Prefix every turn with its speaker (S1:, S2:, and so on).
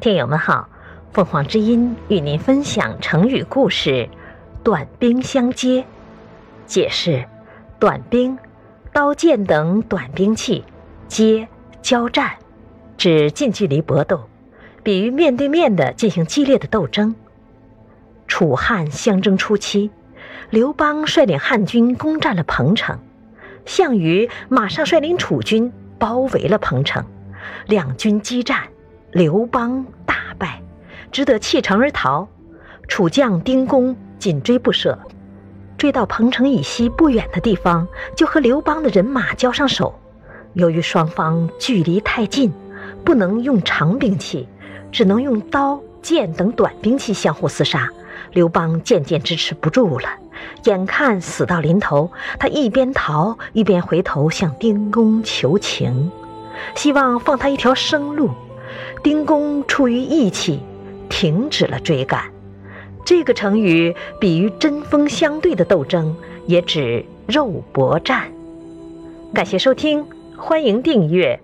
S1: 听友们好，凤凰之音与您分享成语故事“短兵相接”。解释：短兵，刀剑等短兵器；接，交战，指近距离搏斗，比喻面对面的进行激烈的斗争。楚汉相争初期，刘邦率领汉军攻占了彭城，项羽马上率领楚军包围了彭城，两军激战。刘邦大败，只得弃城而逃。楚将丁公紧追不舍，追到彭城以西不远的地方，就和刘邦的人马交上手。由于双方距离太近，不能用长兵器，只能用刀剑等短兵器相互厮杀。刘邦渐渐支持不住了，眼看死到临头，他一边逃一边回头向丁公求情，希望放他一条生路。丁公出于义气，停止了追赶。这个成语比喻针锋相对的斗争，也指肉搏战。感谢收听，欢迎订阅。